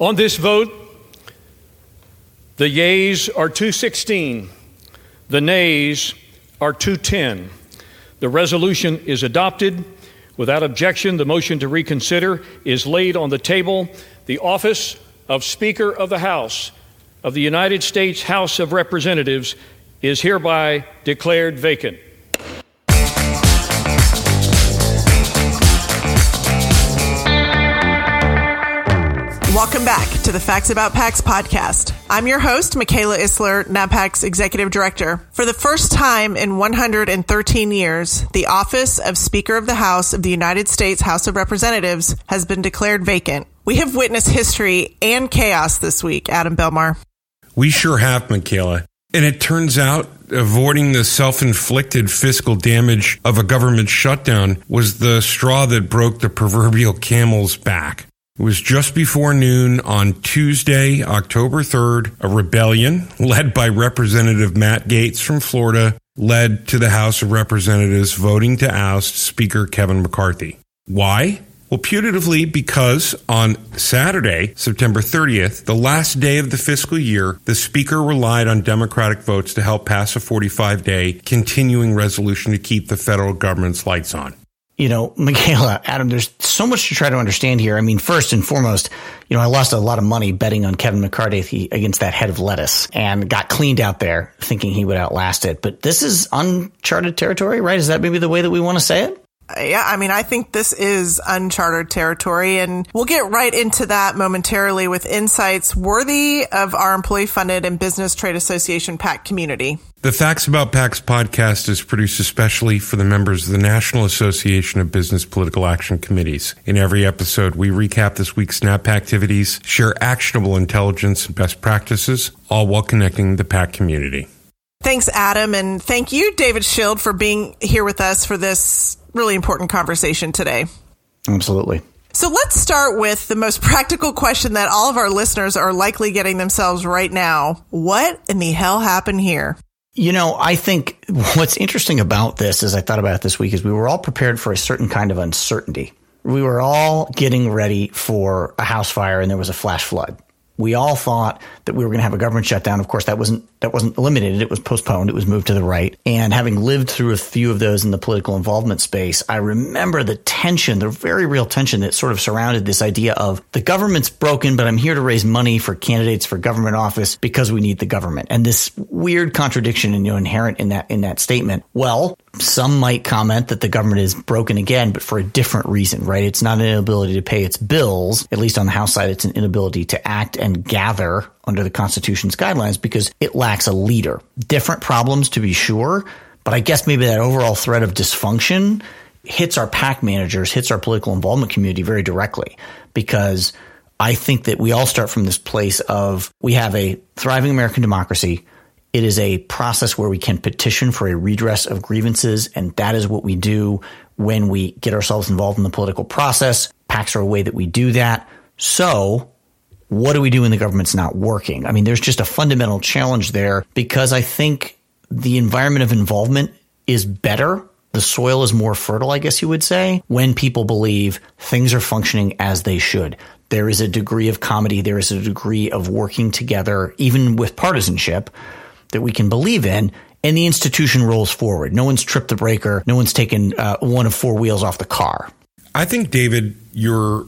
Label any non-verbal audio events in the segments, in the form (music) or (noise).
On this vote, the yeas are 216, the nays are 210. The resolution is adopted. Without objection, the motion to reconsider is laid on the table. The office of Speaker of the House of the United States House of Representatives is hereby declared vacant. Welcome back to the Facts About PACs podcast. I'm your host, Michaela Isler, NABPAC's Executive Director. For the first time in 113 years, the office of Speaker of the House of the United States House of Representatives has been declared vacant. We have witnessed history and chaos this week, Adam Belmar. We sure have, Michaela. And it turns out avoiding the self inflicted fiscal damage of a government shutdown was the straw that broke the proverbial camel's back. It was just before noon on Tuesday, October 3rd. A rebellion led by Representative Matt Gaetz from Florida led to the House of Representatives voting to oust Speaker Kevin McCarthy. Why? Well, putatively because on Saturday, September 30th, the last day of the fiscal year, the Speaker relied on Democratic votes to help pass a 45 day continuing resolution to keep the federal government's lights on you know, (laughs) Michaela, Adam, there's so much to try to understand here. I mean, first and foremost, you know, I lost a lot of money betting on Kevin McCarthy against that head of lettuce and got cleaned out there thinking he would outlast it. But this is uncharted territory, right? Is that maybe the way that we want to say it? Yeah, I mean, I think this is uncharted territory, and we'll get right into that momentarily with insights worthy of our employee funded and business trade association PAC community. The Facts About PACs podcast is produced especially for the members of the National Association of Business Political Action Committees. In every episode, we recap this week's NABPAC activities, share actionable intelligence and best practices, all while connecting the PAC community. Thanks, Adam, and thank you, David Schild, for being here with us for this really important conversation today. Absolutely. So let's start with the most practical question that all of our listeners are likely getting themselves right now. What in the hell happened here? You know, I think what's interesting about this, as I thought about it this week, is we were all prepared for a certain kind of uncertainty. We were all getting ready for a house fire and there was a flash flood. We all thought that we were going to have a government shutdown. Of course, that wasn't that wasn't eliminated. It was postponed. It was moved to the right. And having lived through a few of those in the political involvement space, I remember the tension, the very real tension that sort of surrounded this idea of the government's broken, but I'm here to raise money for candidates for government office because we need the government. And this weird contradiction you know, inherent in that in that statement. Well, some might comment that the government is broken again, but for a different reason, right? It's not an inability to pay its bills. At least on the House side, it's an inability to act and gather under the Constitution's guidelines because it lacks a leader. Different problems to be sure, but I guess maybe that overall threat of dysfunction hits our PAC managers, hits our political involvement community very directly because I think that we all start from this place of we have a thriving American democracy. It is a process where we can petition for a redress of grievances, and that is what we do when we get ourselves involved in the political process. PACs are a way that we do that. So what do we do when the government's not working? I mean, there's just a fundamental challenge there because I think the environment of involvement is better. The soil is more fertile, I guess you would say, when people believe things are functioning as they should. There is a degree of comity, There is a degree of working together, even with partisanship that we can believe in. And the institution rolls forward. No one's tripped the breaker. No one's taken uh, one of four wheels off the car. I think, David, you're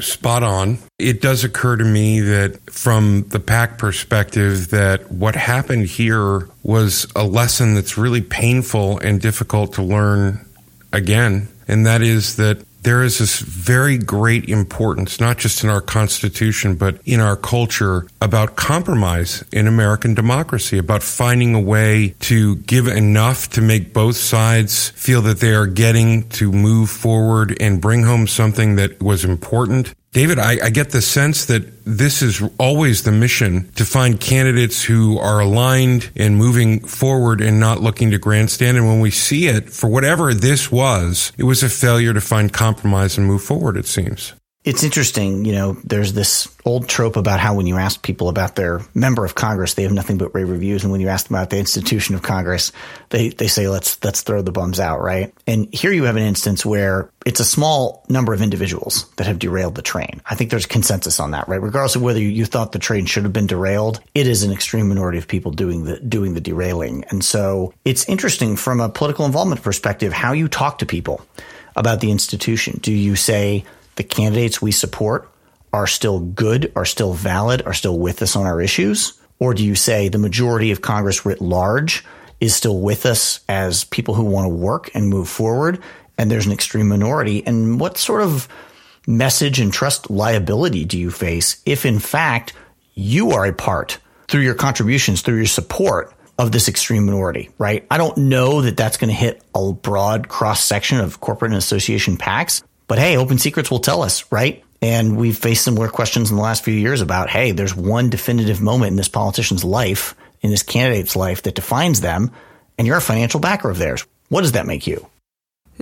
spot on. It does occur to me that from the PAC perspective that what happened here was a lesson that's really painful and difficult to learn again. And that is that there is this very great importance, not just in our Constitution, but in our culture about compromise in American democracy, about finding a way to give enough to make both sides feel that they are getting to move forward and bring home something that was important David, I, I, get the sense that this is always the mission to find candidates who are aligned and moving forward and not looking to grandstand. And when we see it, for whatever this was, it was a failure to find compromise and move forward, it seems. It's interesting, you know, there's this old trope about how when you ask people about their member of Congress, they have nothing but rave reviews. And when you ask them about the institution of Congress, they, they say, let's, let's throw the bums out, right? And here you have an instance where it's a small number of individuals that have derailed the train. I think there's consensus on that, right? Regardless of whether you, thought the train should have been derailed, it is an extreme minority of people doing the, doing the derailing. And so it's interesting from a political involvement perspective, how you talk to people about the institution. Do you say, the candidates we support are still good, are still valid, are still with us on our issues? Or do you say the majority of Congress writ large is still with us as people who want to work and move forward? And there's an extreme minority. And what sort of message and trust liability do you face if, in fact, you are a part through your contributions, through your support of this extreme minority, right? I don't know that that's going to hit a broad cross section of corporate and association PACs, but hey, OpenSecrets will tell us, right? And we've faced similar questions in the last few years about, hey, there's one definitive moment in this politician's life, in this candidate's life that defines them, and you're a financial backer of theirs. What does that make you?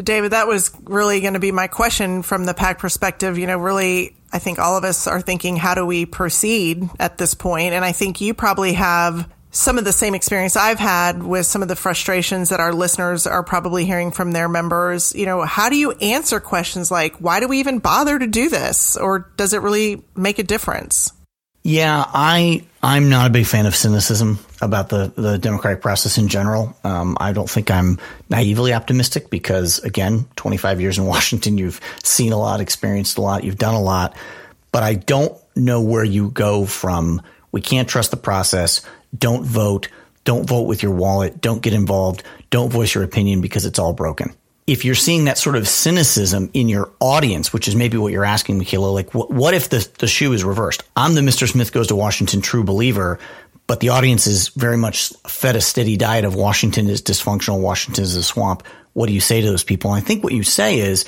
David, that was really going to be my question from the PAC perspective. You know, really, I think all of us are thinking, how do we proceed at this point? And I think you probably have some of the same experience I've had with some of the frustrations that our listeners are probably hearing from their members. You know, how do you answer questions like, why do we even bother to do this? Or does it really make a difference? Yeah, I I'm not a big fan of cynicism about the the democratic process in general. Um, I don't think I'm naively optimistic because again, 25 years in (laughs) Washington, you've seen a lot, experienced a lot, you've done a lot, but I don't know where you go from. We can't trust the process don't vote. Don't vote with your wallet. Don't get involved. Don't voice your opinion because it's all broken. If you're seeing that sort of cynicism in your audience, which is maybe what you're asking, Michaela, like what, what if the, the shoe is reversed? I'm the Mr. Smith goes to Washington true believer, but the audience is very much fed a steady diet of Washington is dysfunctional. Washington is a swamp. What do you say to those people? And I think what you say is,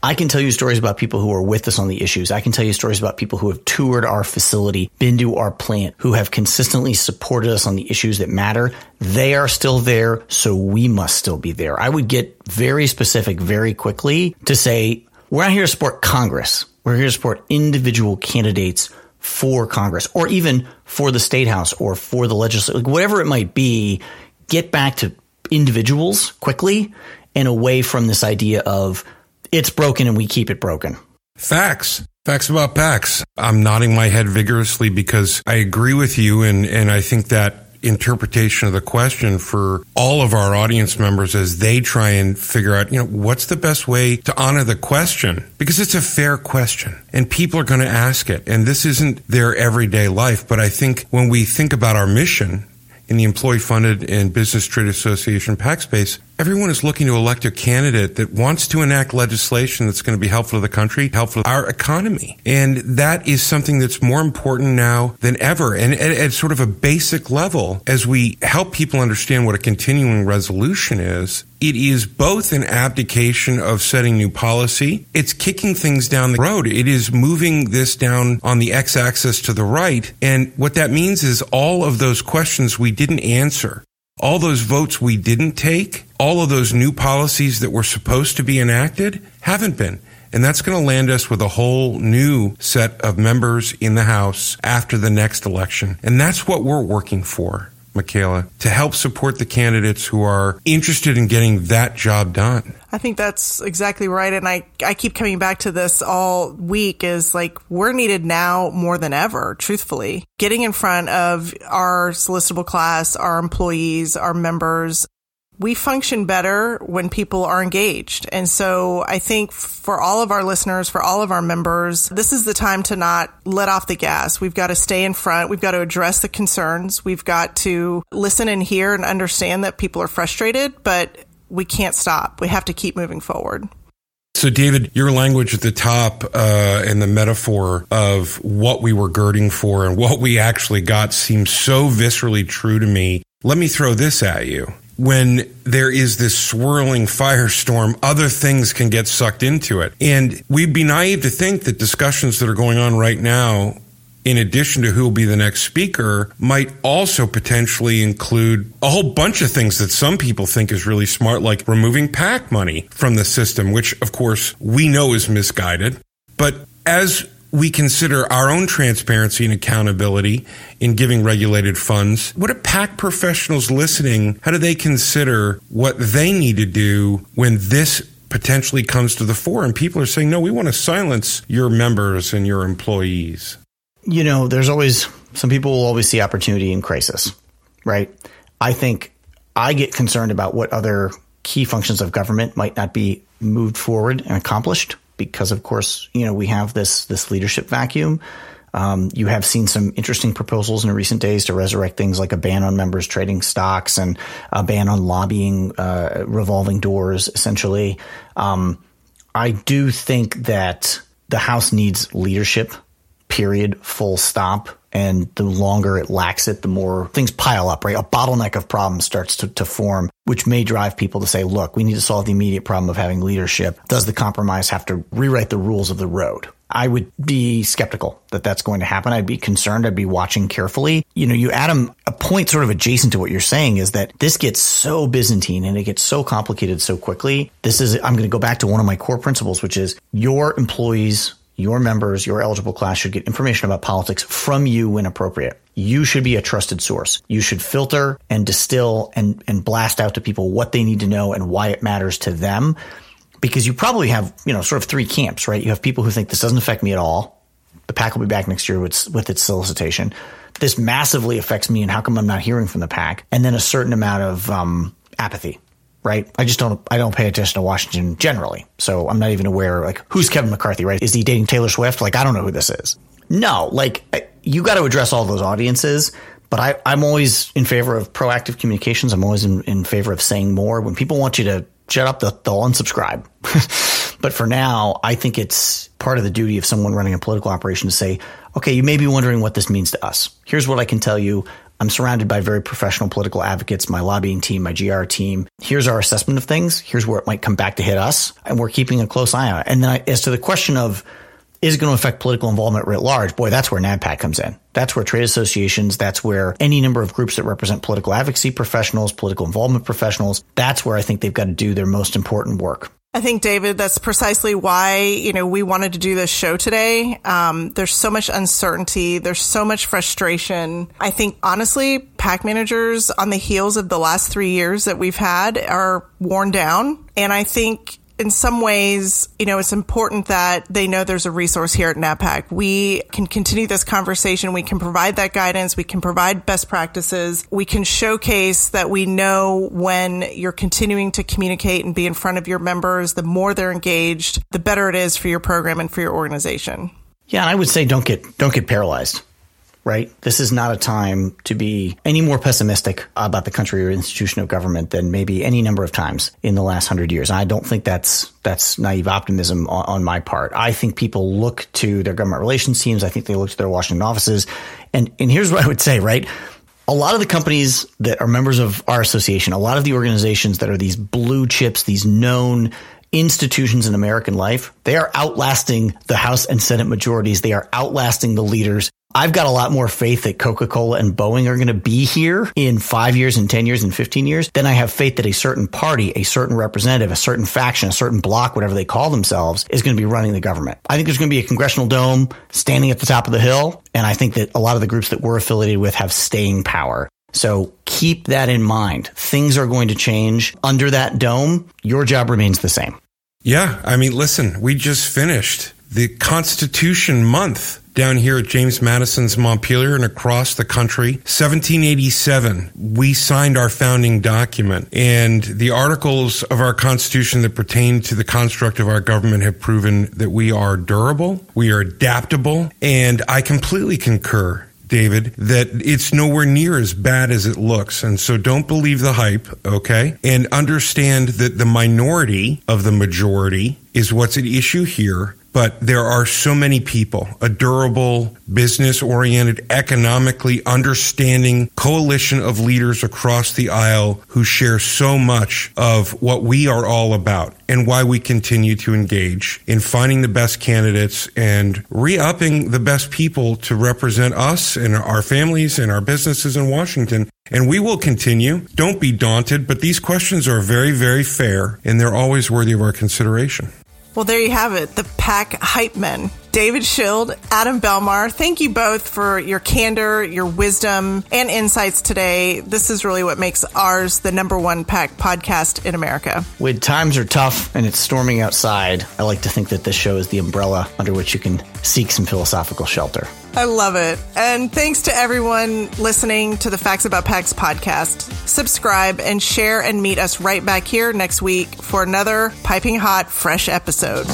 I can tell you stories about people who are with us on the issues. I can tell you stories about people who have toured our facility, been to our plant, who have consistently supported us on the issues that matter. They are still there, so we must still be there. I would get very specific very quickly to say, we're not here to support Congress. We're here to support individual candidates for Congress or even for the state house or for the legislature, like whatever it might be. Get back to individuals quickly and away from this idea of it's broken and we keep it broken. Facts. Facts about PACs. I'm nodding my head vigorously because I agree with you and, and I think that interpretation of the question for all of our audience members as they try and figure out, you know, what's the best way to honor the question? Because it's a fair question and people are going to ask it. And this isn't their everyday life. But I think when we think about our mission in the employee funded and business trade association PAC space, everyone is looking to elect a candidate that wants to enact legislation that's going to be helpful to the country, helpful to our economy. And that is something that's more important now than ever. And at, at sort of a basic level, as we help people understand what a continuing resolution is, it is both an abdication of setting new policy. It's kicking things down the road. It is moving this down on the x axis to the right. And what that means is all of those questions we didn't answer all those votes we didn't take, all of those new policies that were supposed to be enacted haven't been. And that's going to land us with a whole new set of members in the House after the next election. And that's what we're working for, Michaela, to help support the candidates who are interested in getting that job done. I think that's exactly right. And I, I keep coming back to this all week is like, we're needed now more than ever, truthfully. Getting in front of our solicitable class, our employees, our members, we function better when people are engaged. And so I think for all of our listeners, for all of our members, this is the time to not let off the gas. We've got to stay in front. We've got to address the concerns. We've got to listen and hear and understand that people are frustrated, but we can't stop. We have to keep moving forward. So, David, your language at the top uh, and the metaphor of what we were girding for and what we actually got seems so viscerally true to me. Let me throw this at you. When there is this swirling firestorm, other things can get sucked into it. And we'd be naive to think that discussions that are going on right now in addition to who will be the next speaker, might also potentially include a whole bunch of things that some people think is really smart, like removing PAC money from the system, which of course we know is misguided. But as we consider our own transparency and accountability in giving regulated funds, what are PAC professionals listening? How do they consider what they need to do when this potentially comes to the fore and people are saying, no, we want to silence your members and your employees? You know, there's always some people will always see opportunity in crisis, right? I think I get concerned about what other key functions of government might not be moved forward and accomplished because, of course, you know, we have this this leadership vacuum. Um, you have seen some interesting proposals in recent days to resurrect things like a ban on members trading stocks and a ban on lobbying, uh, revolving doors, essentially. Um, I do think that the House needs leadership, period, full stop. And the longer it lacks it, the more things pile up, right? A bottleneck of problems starts to, to form, which may drive people to say, look, we need to solve the immediate problem of having leadership. Does the compromise have to rewrite the rules of the road? I would be skeptical that that's going to happen. I'd be concerned. I'd be watching carefully. You know, you Adam, a point sort of adjacent to what you're saying is that this gets so Byzantine and it gets so complicated so quickly. This is, I'm going to go back to one of my core principles, which is your employees, your members, your eligible class should get information about politics from you when appropriate. You should be a trusted source. You should filter and distill and, and blast out to people what they need to know and why it matters to them because you probably have, you know, sort of three camps, right? You have people who think this doesn't affect me at all. The PAC will be back next year with, with its solicitation. This massively affects me, and how come I'm not hearing from the PAC? And then a certain amount of um, apathy, right? I just don't, I don't pay attention to Washington generally, so I'm not even aware. Like, who's Kevin McCarthy? Right? Is he dating Taylor Swift? Like, I don't know who this is. No, like you got to address all those audiences. But I, I'm always in favor of proactive communications. I'm always in, in favor of saying more. When people want you to shut up, they'll, they'll unsubscribe. (laughs) but for now, I think it's part of the duty of someone running a political operation to say, okay, you may be wondering what this means to us. Here's what I can tell you. I'm surrounded by very professional political advocates, my lobbying team, my GR team. Here's our assessment of things. Here's where it might come back to hit us. And we're keeping a close eye on it. And then I, as to the question of, is it going to affect political involvement writ large? Boy, that's where NABPAC comes in. That's where trade associations, that's where any number of groups that represent political advocacy professionals, political involvement professionals, that's where I think they've got to do their most important work. I think, David, that's precisely why, you know, we wanted to do this show today. Um, there's so much uncertainty. There's so much frustration. I think, honestly, PAC managers on the heels of the last three years that we've had are worn down. And I think in some ways, you know, it's important that they know there's a resource here at NABPAC. We can continue this conversation. We can provide that guidance. We can provide best practices. We can showcase that we know when you're continuing to communicate and be in front of your members, the more they're engaged, the better it is for your program and for your organization. Yeah, and I would say don't get don't get paralyzed right? This is not a time to be any more pessimistic about the country or institution of government than maybe any number of times in the last hundred years. I don't think that's that's naive optimism on, on, my part. I think people look to their government relations teams. I think they look to their Washington offices, and and here's what I would say, right? A lot of the companies that are members of our association, a lot of the organizations that are these blue chips, these known institutions in American life, they are outlasting the House and Senate majorities. They are outlasting the leaders. I've got a lot more faith that Coca-Cola and Boeing are going to be here in five years and 10 years and 15 years than I have faith that a certain party, a certain representative, a certain faction, a certain block, whatever they call themselves, is going to be running the government. I think there's going to be a congressional dome standing at the top of the hill. And I think that a lot of the groups that we're affiliated with have staying power. So keep that in mind. Things are going to change under that dome. Your job remains the same. Yeah. I mean, listen, we just finished the Constitution month down here at James Madison's Montpelier and across the country. 1787, we signed our founding document and the articles of our Constitution that pertain to the construct of our government have proven that we are durable, we are adaptable, and I completely concur David, that it's nowhere near as bad as it looks. And so don't believe the hype, okay? And understand that the minority of the majority is what's at issue here but there are so many people, a durable, business oriented, economically understanding coalition of leaders across the aisle who share so much of what we are all about and why we continue to engage in finding the best candidates and re-upping the best people to represent us and our families and our businesses in Washington. And we will continue. Don't be daunted, but these questions are very, very fair and they're always worthy of our consideration. Well, there you have it, the PAC hype men. David Schild, Adam Belmar, thank you both for your candor, your wisdom, and insights today. This is really what makes ours the number one PAC podcast in America. When times are tough and it's storming outside, I like to think that this show is the umbrella under which you can seek some philosophical shelter. I love it. And thanks to everyone listening to the Facts About PACs podcast. Subscribe and share and meet us right back here next week for another piping hot, fresh episode.